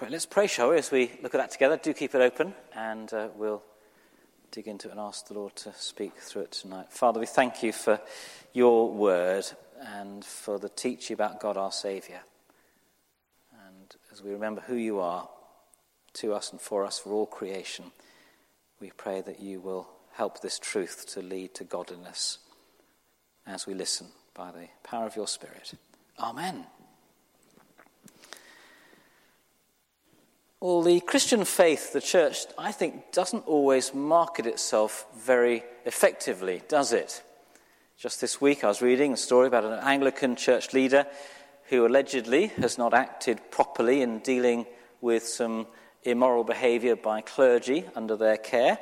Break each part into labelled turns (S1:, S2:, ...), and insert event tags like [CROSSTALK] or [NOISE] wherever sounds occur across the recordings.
S1: Great. Let's pray, shall we, as we look at that together. Do keep it open, and uh, we'll dig into it and ask the Lord to speak through it tonight. Father, we thank you for your word and for the teaching about God our Saviour. And as we remember who you are to us and for us, for all creation, we pray that you will help this truth to lead to godliness as we listen by the power of your Spirit. Amen. Well, the Christian faith, the church, I think, doesn't always market itself very effectively, does it? Just this week, I was reading a story about an Anglican church leader who allegedly has not acted properly in dealing with some immoral behavior by clergy under their care.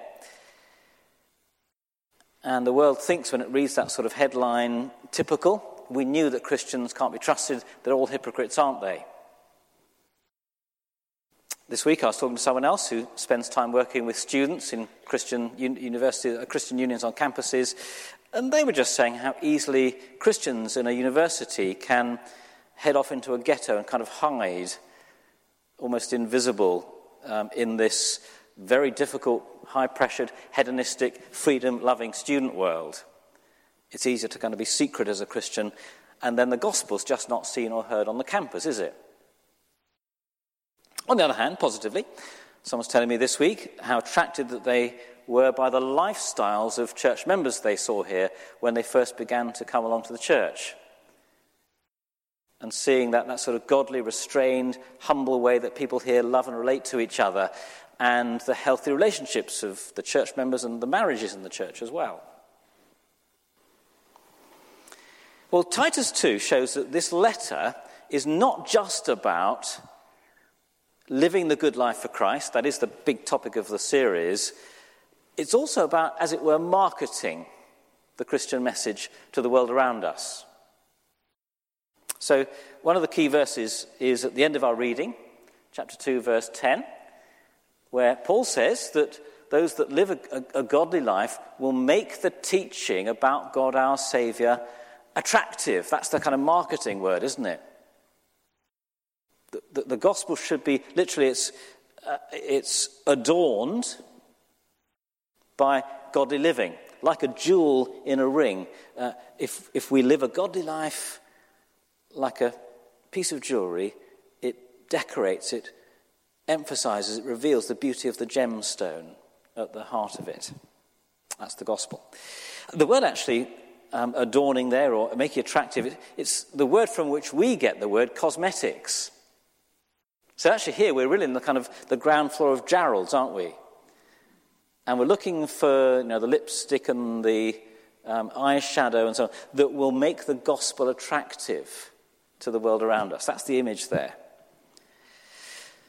S1: And the world thinks when it reads that sort of headline, typical, we knew that Christians can't be trusted, they're all hypocrites, aren't they? This week I was talking to someone else who spends time working with students in Christian university, uh, Christian unions on campuses, and they were just saying how easily Christians in a university can head off into a ghetto and kind of hide, almost invisible, um, in this very difficult, high pressured, hedonistic, freedom loving student world. It's easier to kind of be secret as a Christian, and then the gospel's just not seen or heard on the campus, is it? On the other hand, positively, someone's telling me this week how attracted that they were by the lifestyles of church members they saw here when they first began to come along to the church. And seeing that, that sort of godly, restrained, humble way that people here love and relate to each other, and the healthy relationships of the church members and the marriages in the church as well. Well, Titus 2 shows that this letter is not just about living the good life for Christ, that is the big topic of the series, it's also about, as it were, marketing the Christian message to the world around us. So, one of the key verses is at the end of our reading, chapter 2, verse 10, where Paul says that those that live a, a, a godly life will make the teaching about God our Saviour attractive. That's the kind of marketing word, isn't it? The, the, the gospel should be literally, it's, uh, it's adorned by godly living, like a jewel in a ring. Uh, if, if we live a godly life like a piece of jewelry, it decorates, it emphasizes, it reveals the beauty of the gemstone at the heart of it. That's the gospel. The word actually um, adorning there or making attractive, it, it's the word from which we get the word cosmetics. So actually here we're really in the kind of the ground floor of Jarrold's, aren't we? And we're looking for you know, the lipstick and the um, eyeshadow and so on that will make the gospel attractive to the world around us. That's the image there.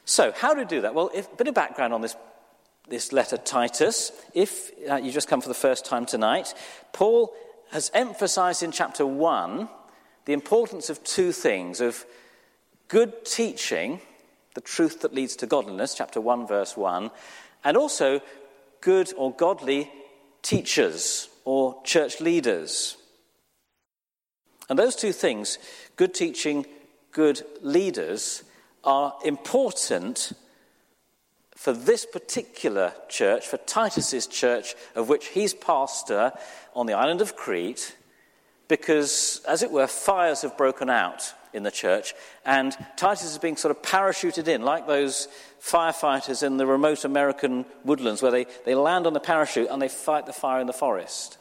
S1: So, how do we do that? Well, a bit of background on this, this letter, Titus. If uh, you just come for the first time tonight, Paul has emphasized in chapter 1 the importance of two things of good teaching the truth that leads to godliness, chapter 1, verse 1, and also good or godly teachers or church leaders. And those two things, good teaching, good leaders, are important for this particular church, for Titus's church, of which he's pastor on the island of Crete, because, as it were, fires have broken out in the church, and Titus is being sort of parachuted in, like those firefighters in the remote American woodlands where they, they land on the parachute and they fight the fire in the forest.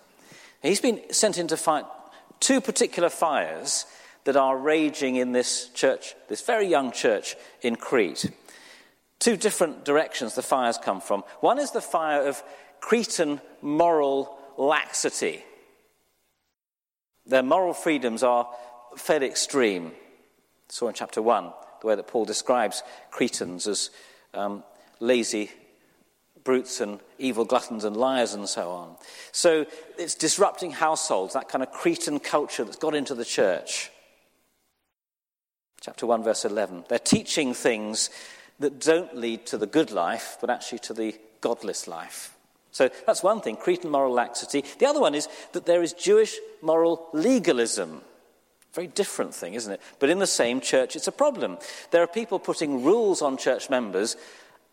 S1: He's been sent in to fight two particular fires that are raging in this church, this very young church in Crete. Two different directions the fires come from. One is the fire of Cretan moral laxity. Their moral freedoms are fairly extreme. Saw in chapter 1 the way that Paul describes Cretans as um, lazy brutes and evil gluttons and liars and so on. So it's disrupting households, that kind of Cretan culture that's got into the church. Chapter 1, verse 11. They're teaching things that don't lead to the good life, but actually to the godless life. So that's one thing, Cretan moral laxity. The other one is that there is Jewish moral legalism Very different thing, isn't it? But in the same church, it's a problem. There are people putting rules on church members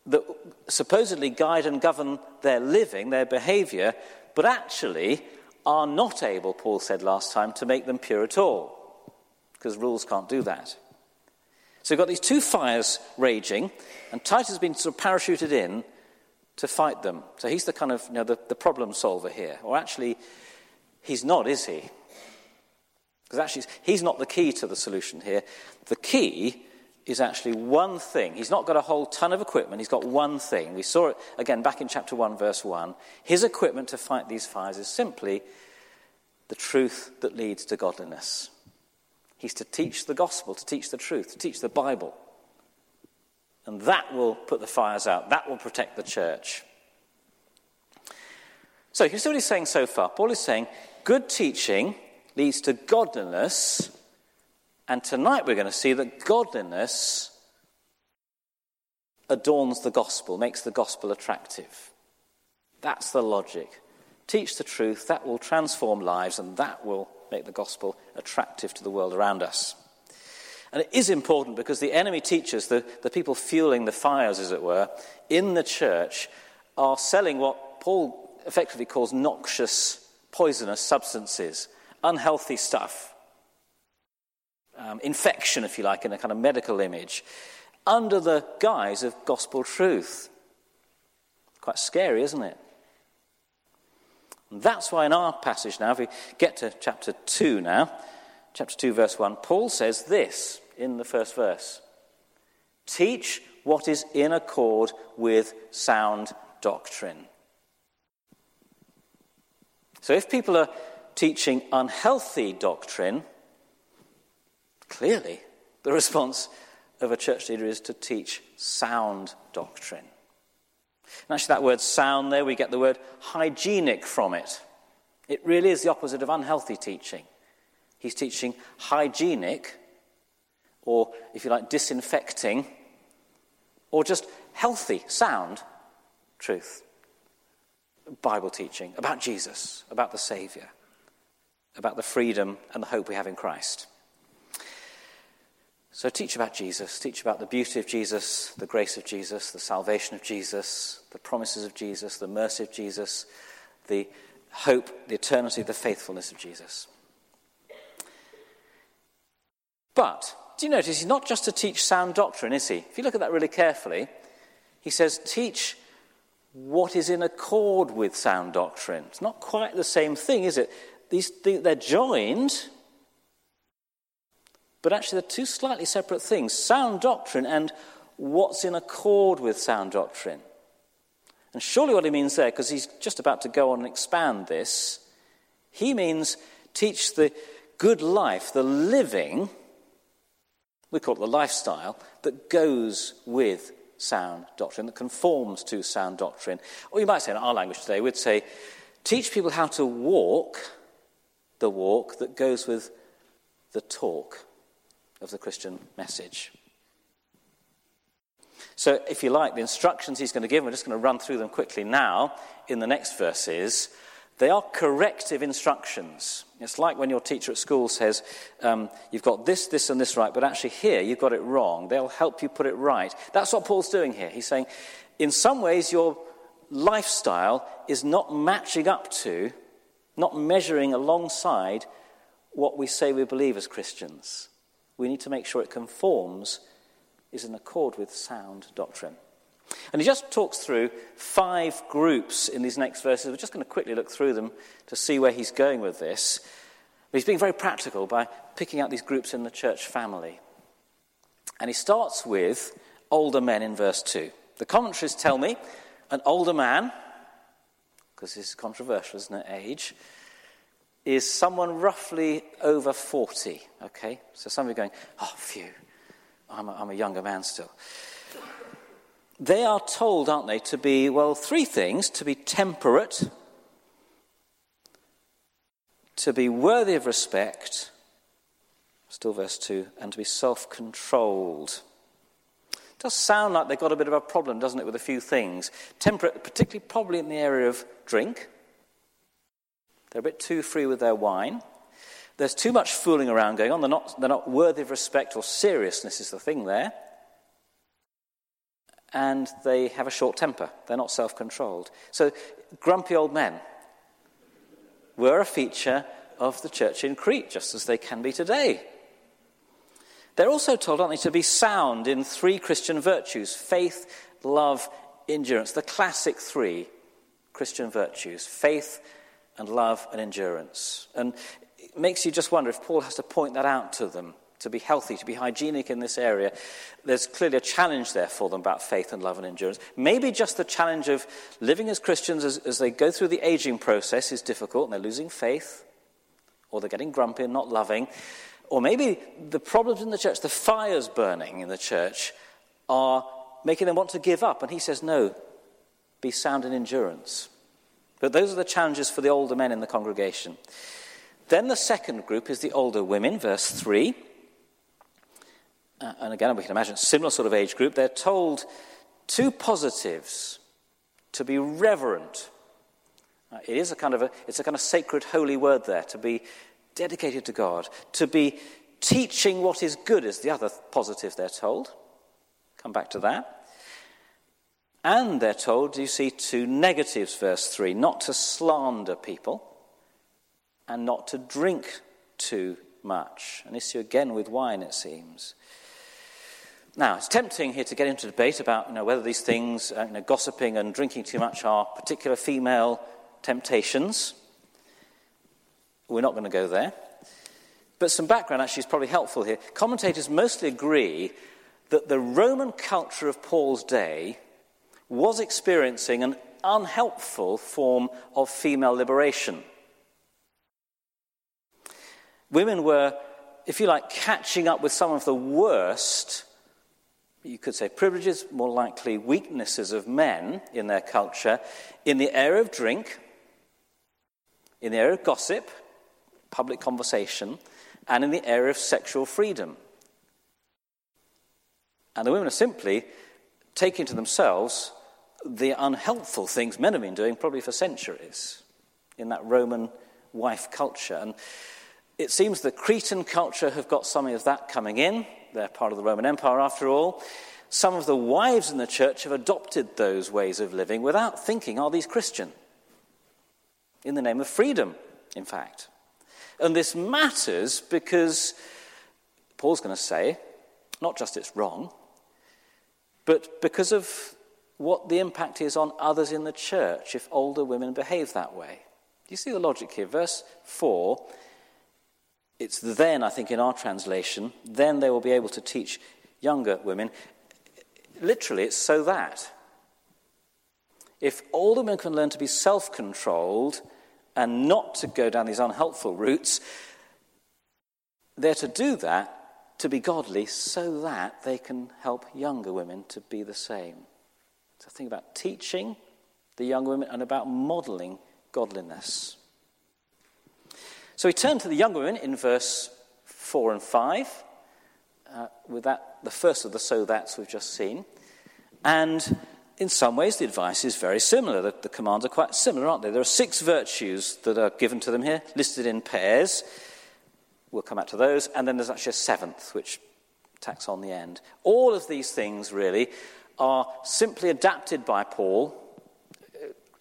S1: that supposedly guide and govern their living, their behavior, but actually are not able, Paul said last time, to make them pure at all, because rules can't do that. So you've got these two fires raging, and Titus has been sort of parachuted in to fight them. So he's the kind of, you know, the, the problem solver here. Or actually, he's not, is he? Because actually, he's not the key to the solution here. The key is actually one thing. He's not got a whole ton of equipment, he's got one thing. We saw it again back in chapter 1, verse 1. His equipment to fight these fires is simply the truth that leads to godliness. He's to teach the gospel, to teach the truth, to teach the Bible. And that will put the fires out, that will protect the church. So, you what he's saying so far? Paul is saying good teaching leads to godliness and tonight we're going to see that godliness adorns the gospel, makes the gospel attractive. That's the logic. Teach the truth, that will transform lives, and that will make the gospel attractive to the world around us. And it is important because the enemy teachers, the, the people fueling the fires, as it were, in the church, are selling what Paul effectively calls noxious, poisonous substances, unhealthy stuff um, infection, if you like, in a kind of medical image, under the guise of gospel truth. Quite scary, isn't it? And that's why in our passage now, if we get to chapter 2 now, chapter 2, verse 1, Paul says this in the first verse Teach what is in accord with sound doctrine. So if people are teaching unhealthy doctrine, Clearly, the response of a church leader is to teach sound doctrine. And actually, that word sound there, we get the word hygienic from it. It really is the opposite of unhealthy teaching. He's teaching hygienic, or if you like, disinfecting, or just healthy, sound truth. Bible teaching about Jesus, about the Saviour, about the freedom and the hope we have in Christ. So teach about Jesus, teach about the beauty of Jesus, the grace of Jesus, the salvation of Jesus, the promises of Jesus, the mercy of Jesus, the hope, the eternity, the faithfulness of Jesus. But do you notice he's not just to teach sound doctrine, is he? If you look at that really carefully, he says, teach what is in accord with sound doctrine. It's not quite the same thing, is it? These, they're joined, but actually, they're two slightly separate things sound doctrine and what's in accord with sound doctrine. And surely what he means there, because he's just about to go on and expand this, he means teach the good life, the living, we call it the lifestyle, that goes with sound doctrine, that conforms to sound doctrine. Or you might say in our language today, we'd say, teach people how to walk the walk that goes with the talk of the Christian message. So, if you like, the instructions he's going to give, we're just going to run through them quickly now in the next verses. They are corrective instructions. It's like when your teacher at school says, um, You've got this, this, and this right, but actually here you've got it wrong. They'll help you put it right. That's what Paul's doing here. He's saying, In some ways, your lifestyle is not matching up to, not measuring alongside what we say we believe as Christians we need to make sure it conforms, is in accord with sound doctrine. And he just talks through five groups in these next verses. We're just going to quickly look through them to see where he's going with this. But he's being very practical by picking out these groups in the church family. And he starts with older men in verse 2. The commentaries tell me an older man, because this is controversial, isn't it? Age is someone roughly over 40. Okay? So some of you are going, oh, phew, I'm a, I'm a younger man still. They are told, aren't they, to be, well, three things to be temperate, to be worthy of respect, still verse 2, and to be self controlled. It does sound like they've got a bit of a problem, doesn't it, with a few things. Temperate, particularly probably in the area of drink. They're a bit too free with their wine. There's too much fooling around going on. They're not, they're not worthy of respect or seriousness, is the thing there. And they have a short temper. They're not self controlled. So, grumpy old men were a feature of the church in Crete, just as they can be today. They're also told, aren't they, to be sound in three Christian virtues faith, love, endurance. The classic three Christian virtues faith and love and endurance. And it makes you just wonder if Paul has to point that out to them to be healthy, to be hygienic in this area. There's clearly a challenge there for them about faith and love and endurance. Maybe just the challenge of living as Christians as, as they go through the aging process is difficult and they're losing faith, or they're getting grumpy and not loving. Or maybe the problems in the church, the fires burning in the church, are making them want to give up. And he says, no, be sound in endurance. But those are the challenges for the older men in the congregation. Then the second group is the older women, verse 3. Uh, and again, we can imagine similar sort of age group. They're told two positives to be reverent. Uh, it is a kind of a, it's a kind of sacred, holy word there, to be dedicated to God, to be teaching what is good is the other positive they're told. Come back to that. And they're told, you see, two negatives, verse 3 not to slander people and not to drink too much. An issue again with wine, it seems. Now, it's tempting here to get into debate about you know, whether these things, uh, you know, gossiping and drinking too much, are particular female temptations. We're not going to go there. But some background actually is probably helpful here. Commentators mostly agree that the Roman culture of Paul's day was experiencing an unhelpful form of female liberation. Women were, if you like, catching up with some of the worst, you could say privileges, more likely weaknesses of men in their culture in the area of drink, in the area of gossip, public conversation, and in the area of sexual freedom. And the women are simply taking to themselves the unhelpful things men have been doing probably for centuries in that Roman wife culture. And it seems the Cretan culture have got something of that coming in. They're part of the Roman Empire after all. Some of the wives in the church have adopted those ways of living without thinking, are these Christian? In the name of freedom, in fact. And this matters because Paul's going to say, not just it's wrong, but because of what the impact is on others in the church if older women behave that way. Do you see the logic here? Verse 4 it's then, I think, in our translation, then they will be able to teach younger women. Literally, it's so that. If older women can learn to be self controlled, and not to go down these unhelpful routes, they're to do that to be godly so that they can help younger women to be the same. So think about teaching the young women and about modeling godliness. So we turn to the younger women in verse 4 and 5, uh, with that, the first of the so that's we've just seen. And in some ways, the advice is very similar. The, the, commands are quite similar, aren't they? There are six virtues that are given to them here, listed in pairs. We'll come back to those. And then there's actually a seventh, which tacks on the end. All of these things, really, are simply adapted by Paul,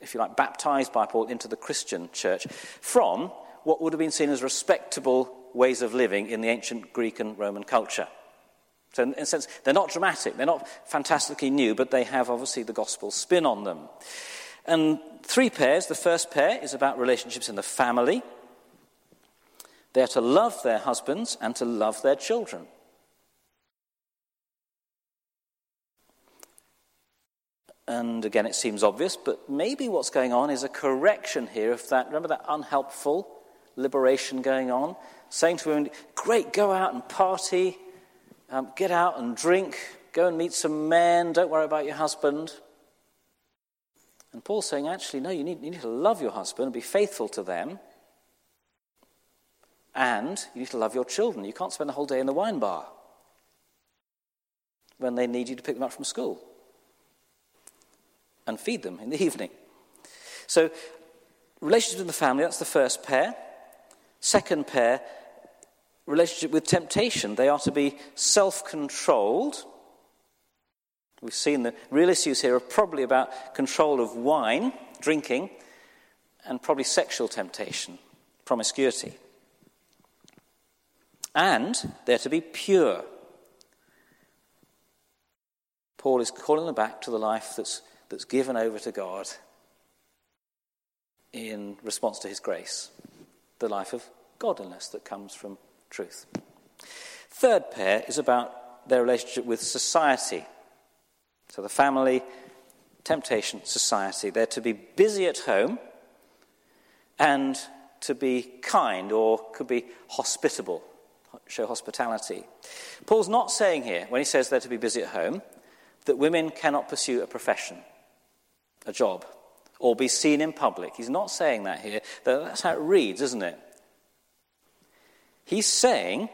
S1: if you like, baptized by Paul into the Christian church from what would have been seen as respectable ways of living in the ancient Greek and Roman culture. So, in a sense, they're not dramatic, they're not fantastically new, but they have obviously the gospel spin on them. And three pairs. The first pair is about relationships in the family. They are to love their husbands and to love their children. And again, it seems obvious, but maybe what's going on is a correction here of that. Remember that unhelpful liberation going on? Saying to women, great, go out and party, um, get out and drink, go and meet some men, don't worry about your husband. And Paul's saying, actually, no, you need, you need to love your husband and be faithful to them. And you need to love your children. You can't spend the whole day in the wine bar when they need you to pick them up from school and feed them in the [LAUGHS] evening. So, relationships in the family, that's the first pair. Second pair, relationship with temptation. They are to be self controlled. We've seen the real issues here are probably about control of wine, drinking, and probably sexual temptation, promiscuity. And they're to be pure. Paul is calling them back to the life that's, that's given over to God in response to his grace, the life of godliness that comes from truth. Third pair is about their relationship with society. So the family, temptation, society. They're to be busy at home and to be kind or could be hospitable, show hospitality. Paul's not saying here, when he says they're to be busy at home, that women cannot pursue a profession, a job, or be seen in public. He's not saying that here. That's how it reads, isn't it? He's saying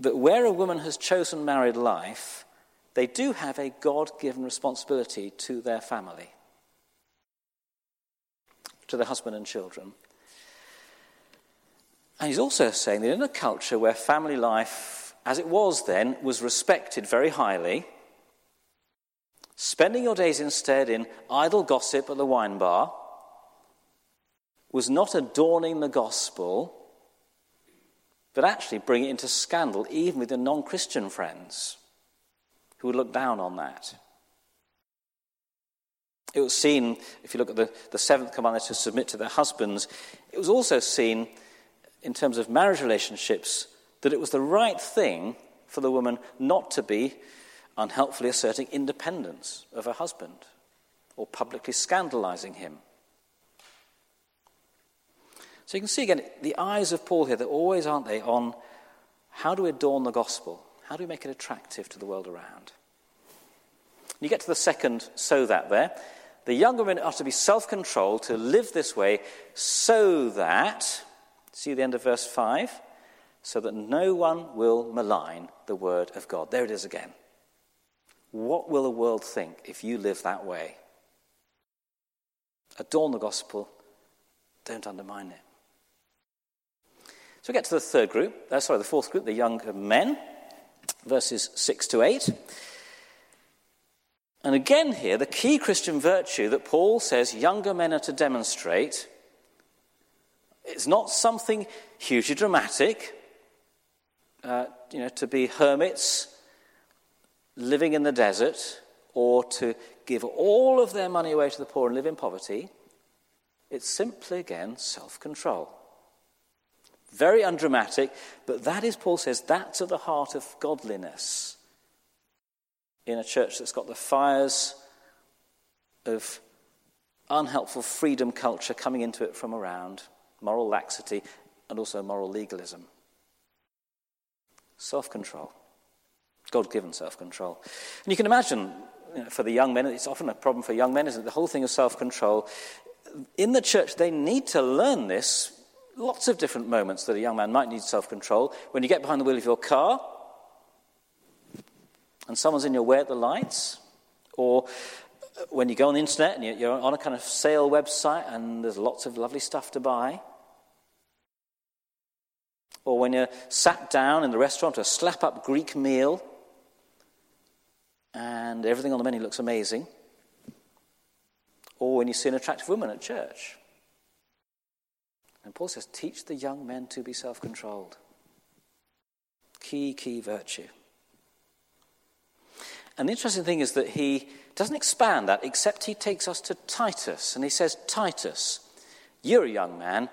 S1: that where a woman has chosen married life, they do have a God given responsibility to their family, to their husband and children. And he's also saying that in a culture where family life, as it was then, was respected very highly, spending your days instead in idle gossip at the wine bar was not adorning the gospel but actually bring it into scandal even with your non Christian friends who would look down on that. It was seen, if you look at the, the seventh commandment to submit to their husbands, it was also seen in terms of marriage relationships that it was the right thing for the woman not to be unhelpfully asserting independence of her husband or publicly scandalizing him. So you can see again the eyes of Paul here, they're always, aren't they, on how do we adorn the gospel? How do we make it attractive to the world around? You get to the second so that there. The younger men are to be self controlled, to live this way, so that, see the end of verse 5, so that no one will malign the word of God. There it is again. What will the world think if you live that way? Adorn the gospel, don't undermine it. So we get to the third group, uh, sorry, the fourth group, the younger men, verses 6 to 8. And again, here, the key Christian virtue that Paul says younger men are to demonstrate is not something hugely dramatic, uh, you know, to be hermits living in the desert or to give all of their money away to the poor and live in poverty. It's simply, again, self control. Very undramatic, but that is, Paul says, that's at the heart of godliness in a church that's got the fires of unhelpful freedom culture coming into it from around, moral laxity, and also moral legalism. Self control. God given self control. And you can imagine, you know, for the young men, it's often a problem for young men, isn't it? The whole thing of self control. In the church, they need to learn this lots of different moments that a young man might need self control. When you get behind the wheel of your car and someone's in your way at the lights, or uh, when you go on the internet and you're on a kind of sale website and there's lots of lovely stuff to buy. Or when you're sat down in the restaurant to a slap up Greek meal and everything on the menu looks amazing. Or when you see an attractive woman at church and Paul says, teach the young men to be self controlled. Key, key virtue. And the interesting thing is that he doesn't expand that, except he takes us to Titus. And he says, Titus, you're a young man.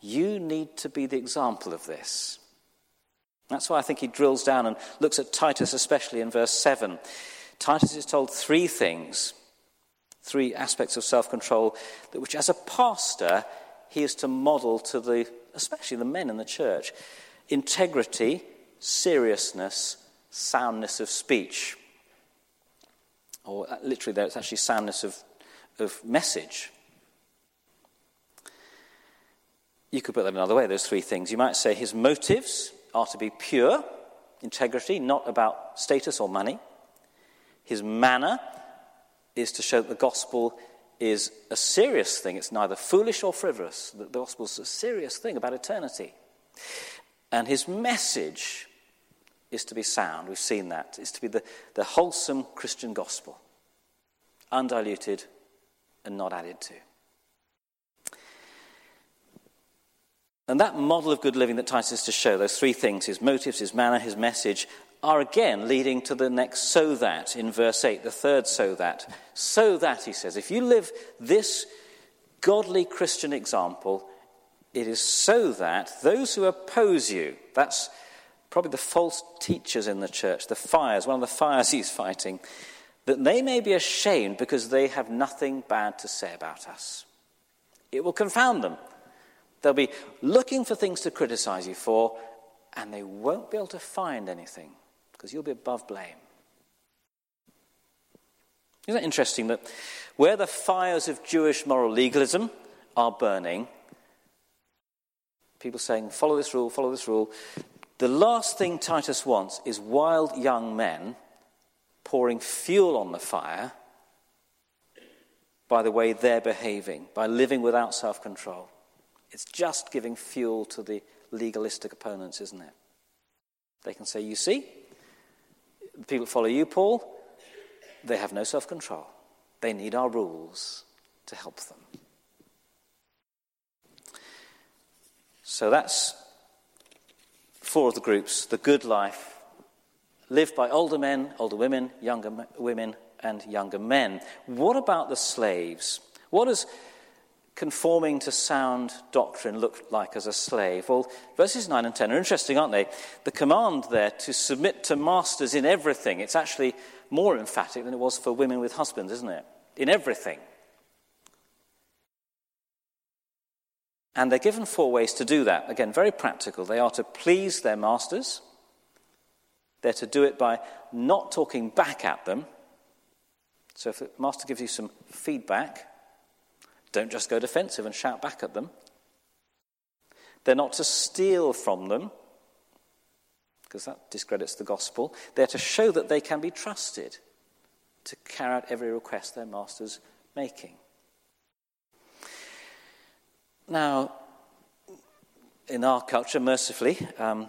S1: You need to be the example of this. That's why I think he drills down and looks at Titus, especially in verse 7. Titus is told three things, three aspects of self control, which as a pastor he is to model to the, especially the men in the church, integrity, seriousness, soundness of speech. Or uh, literally, there, it's actually soundness of, of message. You could put that another way, those three things. You might say his motives are to be pure, integrity, not about status or money. His manner is to show that the gospel is a serious thing. It's neither foolish or frivolous. The gospel is a serious thing about eternity. And his message is to be sound. We've seen that. It's to be the, the wholesome Christian gospel, undiluted and not added to. And that model of good living that Titus is to show, those three things his motives, his manner, his message are again leading to the next so that in verse 8, the third so that. So that, he says, if you live this godly Christian example, it is so that those who oppose you, that's probably the false teachers in the church, the fires, one of the fires [LAUGHS] he's fighting, that they may be ashamed because they have nothing bad to say about us. It will confound them They'll be looking for things to criticize you for, and they won't be able to find anything because you'll be above blame. Isn't it interesting that where the fires of Jewish moral legalism are burning, people saying, follow this rule, follow this rule, the last thing Titus wants is wild young men pouring fuel on the fire by the way they're behaving, by living without self control. It's just giving fuel to the legalistic opponents, isn't it? They can say, You see, people follow you, Paul, they have no self control. They need our rules to help them. So that's four of the groups the good life, lived by older men, older women, younger women, and younger men. What about the slaves? What does conforming to sound doctrine look like as a slave? Well, verses 9 and 10 are interesting, aren't they? The command there to submit to masters in everything, it's actually more emphatic than it was for women with husbands, isn't it? In everything. And they're given four ways to do that. Again, very practical. They are to please their masters, they're to do it by not talking back at them. So if the master gives you some feedback, don't just go defensive and shout back at them. They're not to steal from them, because that discredits the gospel. They're to show that they can be trusted to carry out every request their master's making. Now, in our culture, mercifully, um,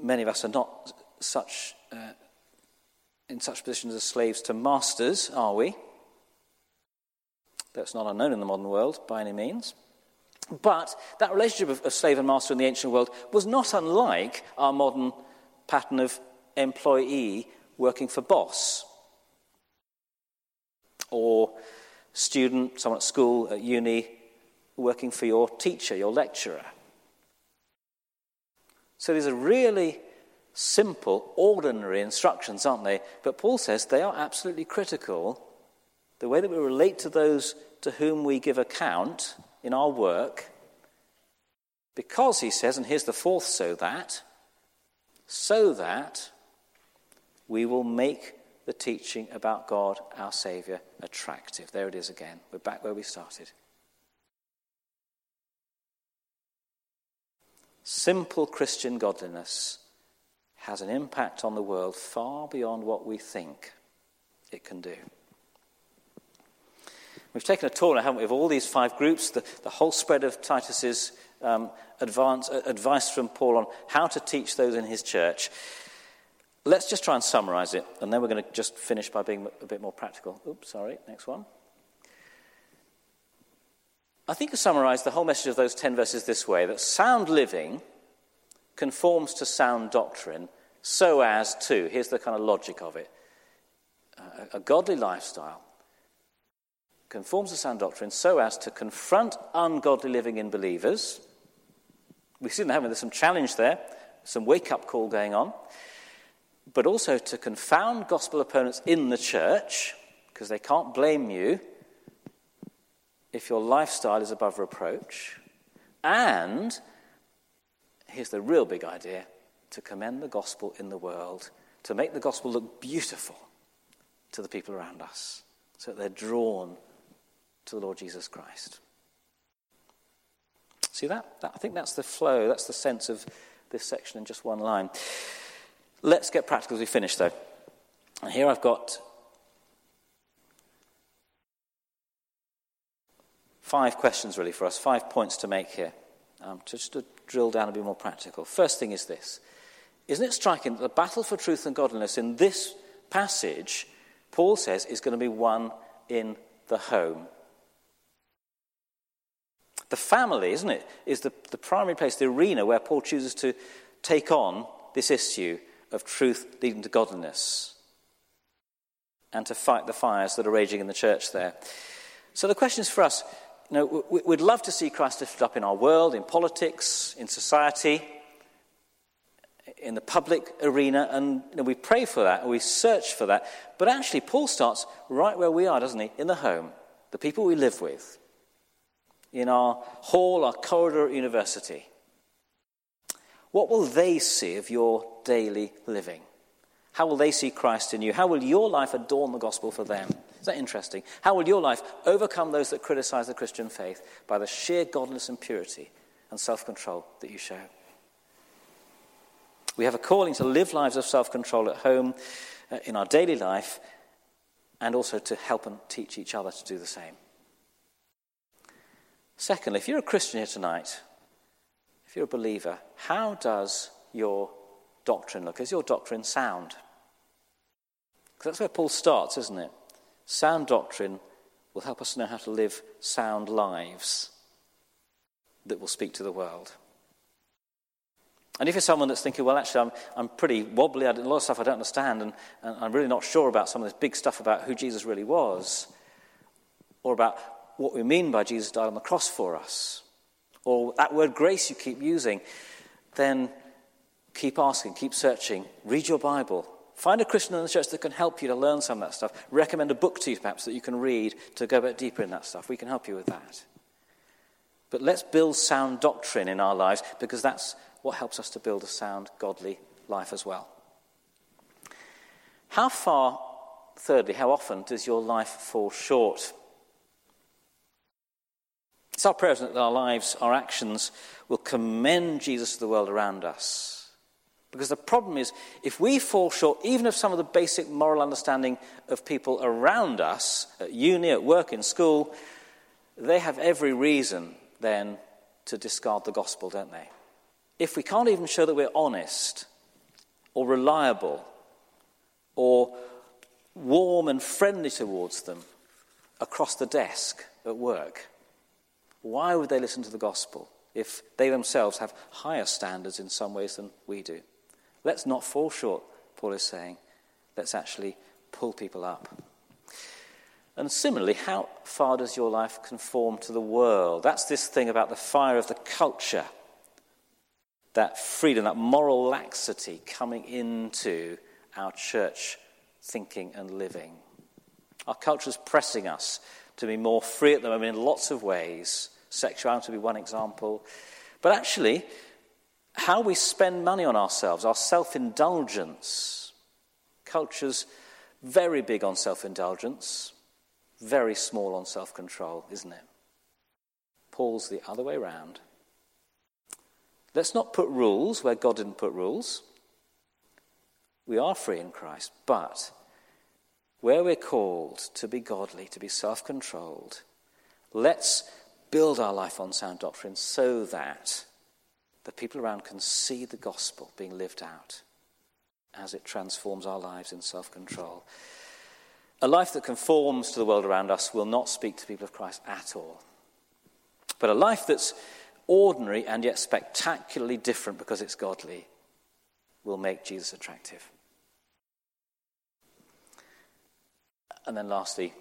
S1: many of us are not such uh, in such positions as slaves to masters, are we? That's not unknown in the modern world by any means. But that relationship of, of slave and master in the ancient world was not unlike our modern pattern of employee working for boss or student, someone at school, at uni, working for your teacher, your lecturer. So these are really simple, ordinary instructions, aren't they? But Paul says they are absolutely critical the way that we relate to those to whom we give account in our work, because he says, and here's the fourth so that, so that we will make the teaching about God, our Saviour, attractive. There it is again. We're back where we started. Simple Christian godliness has an impact on the world far beyond what we think it can do. We've taken a tour now, haven't we, of all these five groups, the, the whole spread of Titus's um, advance, uh, advice from Paul on how to teach those in his church. Let's just try and summarize it, and then we're going to just finish by being a bit more practical. Oops, sorry, next one. I think I summarize the whole message of those 10 verses this way that sound living conforms to sound doctrine so as to, here's the kind of logic of it, a godly lifestyle conforms to sound doctrine so as to confront ungodly living in believers. We see them having there's some challenge there, some wake up call going on, but also to confound gospel opponents in the church, because they can't blame you if your lifestyle is above reproach. And here's the real big idea to commend the gospel in the world, to make the gospel look beautiful to the people around us, so that they're drawn to the Lord Jesus Christ. See that? that? I think that's the flow, that's the sense of this section in just one line. Let's get practical as we finish, though. And here I've got five questions really for us, five points to make here. Um, just to drill down and be more practical. First thing is this Isn't it striking that the battle for truth and godliness in this passage, Paul says, is going to be won in the home? The family, isn't it, is the, the primary place, the arena where Paul chooses to take on this issue of truth leading to godliness and to fight the fires that are raging in the church there. So the question is for us you know, we'd love to see Christ lifted up in our world, in politics, in society, in the public arena, and you know, we pray for that, and we search for that. But actually, Paul starts right where we are, doesn't he? In the home, the people we live with in our hall, our corridor at university, what will they see of your daily living? How will they see Christ in you? How will your life adorn the gospel for them? Is that interesting? How will your life overcome those that criticize the Christian faith by the sheer godliness and purity and self control that you show? We have a calling to live lives of self control at home, uh, in our daily life, and also to help and teach each other to do the same. Secondly, if you're a Christian here tonight, if you're a believer, how does your doctrine look? Is your doctrine sound? Because that's where Paul starts, isn't it? Sound doctrine will help us know how to live sound lives that will speak to the world. And if you're someone that's thinking, well, actually, I'm, I'm pretty wobbly, I a lot of stuff I don't understand, and, and I'm really not sure about some of this big stuff about who Jesus really was, or about what we mean by Jesus died on the cross for us, or that word grace you keep using, then keep asking, keep searching, read your Bible. Find a Christian in the church that can help you to learn some of that stuff. Recommend a book to you, perhaps, that you can read to go a bit deeper in that stuff. We can help you with that. But let's build sound doctrine in our lives because that's what helps us to build a sound, godly life as well. How far, thirdly, how often does your life fall short? It's our prayer that our lives, our actions, will commend Jesus to the world around us. Because the problem is, if we fall short, even of some of the basic moral understanding of people around us, at uni, at work, in school, they have every reason then to discard the gospel, don't they? If we can't even show that we're honest, or reliable, or warm and friendly towards them across the desk at work, why would they listen to the gospel if they themselves have higher standards in some ways than we do? Let's not fall short, Paul is saying. Let's actually pull people up. And similarly, how far does your life conform to the world? That's this thing about the fire of the culture, that freedom, that moral laxity coming into our church thinking and living. Our culture is pressing us to be more free at the moment in lots of ways. Sexuality would be one example. But actually, how we spend money on ourselves, our self indulgence. Culture's very big on self indulgence, very small on self control, isn't it? Paul's the other way round. Let's not put rules where God didn't put rules. We are free in Christ, but where we're called to be godly, to be self controlled, let's build our life on sound doctrine so that the people around can see the gospel being lived out as it transforms our lives in self control. A life that conforms to the world around us will not speak to people of Christ at all. But a life that's ordinary and yet spectacularly different because it's godly will make Jesus attractive. And then lastly,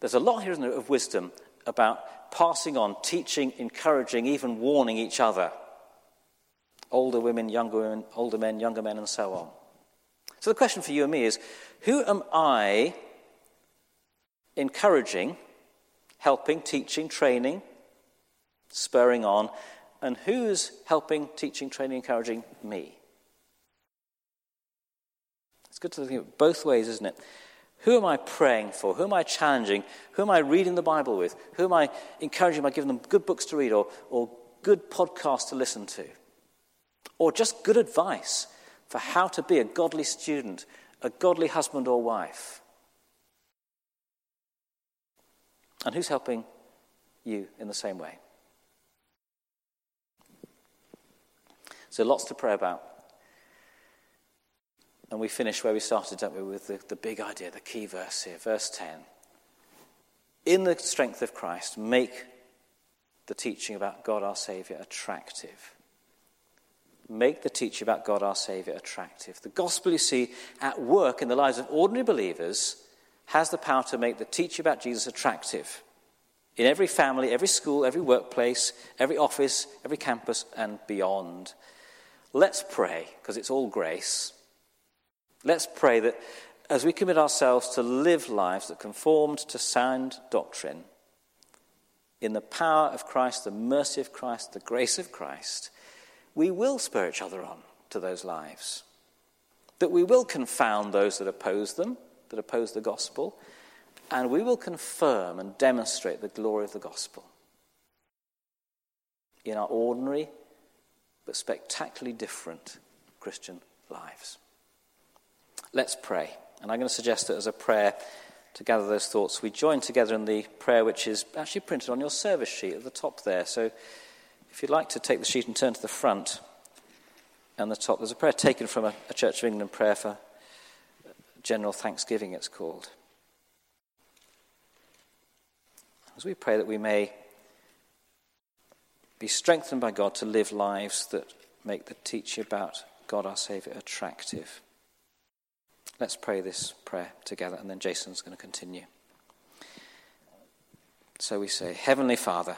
S1: there's a lot here, there, of wisdom about passing on, teaching, encouraging, even warning each other. Older women, younger women, older men, younger men, and so on. So the question for you and me is who am I encouraging, helping, teaching, training, spurring on, and who's helping, teaching, training, encouraging me? It's good to think both ways, isn't it? Who am I praying for? Who am I challenging? Who am I reading the Bible with? Who am I encouraging by giving them good books to read or, or good podcasts to listen to? Or just good advice for how to be a godly student, a godly husband or wife? And who's helping you in the same way? So lots to pray about. And we finish where we started, don't we, with the, the big idea, the key verse here, verse 10. In the strength of Christ, make the teaching about God our Saviour attractive. Make the teaching about God our Saviour attractive. The gospel, you see, at work in the lives of ordinary believers, has the power to make the teaching about Jesus attractive. In every family, every school, every workplace, every office, every campus, and beyond. Let's pray, because it's all grace. Let's pray that as we commit ourselves to live lives that conformed to sound doctrine, in the power of Christ, the mercy of Christ, the grace of Christ, we will spur each other on to those lives. That we will confound those that oppose them, that oppose the gospel, and we will confirm and demonstrate the glory of the gospel in our ordinary but spectacularly different Christian lives. Let's pray. And I'm going to suggest that as a prayer to gather those thoughts, we join together in the prayer which is actually printed on your service sheet at the top there. So if you'd like to take the sheet and turn to the front and the top, there's a prayer taken from a, a Church of England prayer for general thanksgiving, it's called. As we pray that we may be strengthened by God to live lives that make the teaching about God our Saviour attractive. Let's pray this prayer together, and then Jason's going to continue. So we say, Heavenly Father,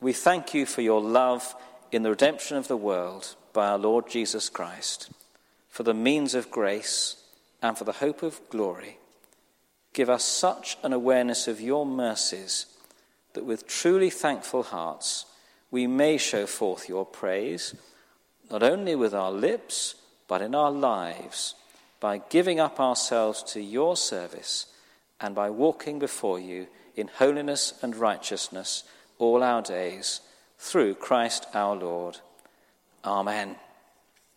S1: we thank you for your love in the redemption of the world by our Lord Jesus Christ, for the means of grace and for the hope of glory. Give us such an awareness of your mercies that with truly thankful hearts we may show forth your praise, not only with our lips, but in our lives by giving up ourselves to your service and by walking before you in holiness and righteousness all our days, through Christ our Lord. Amen.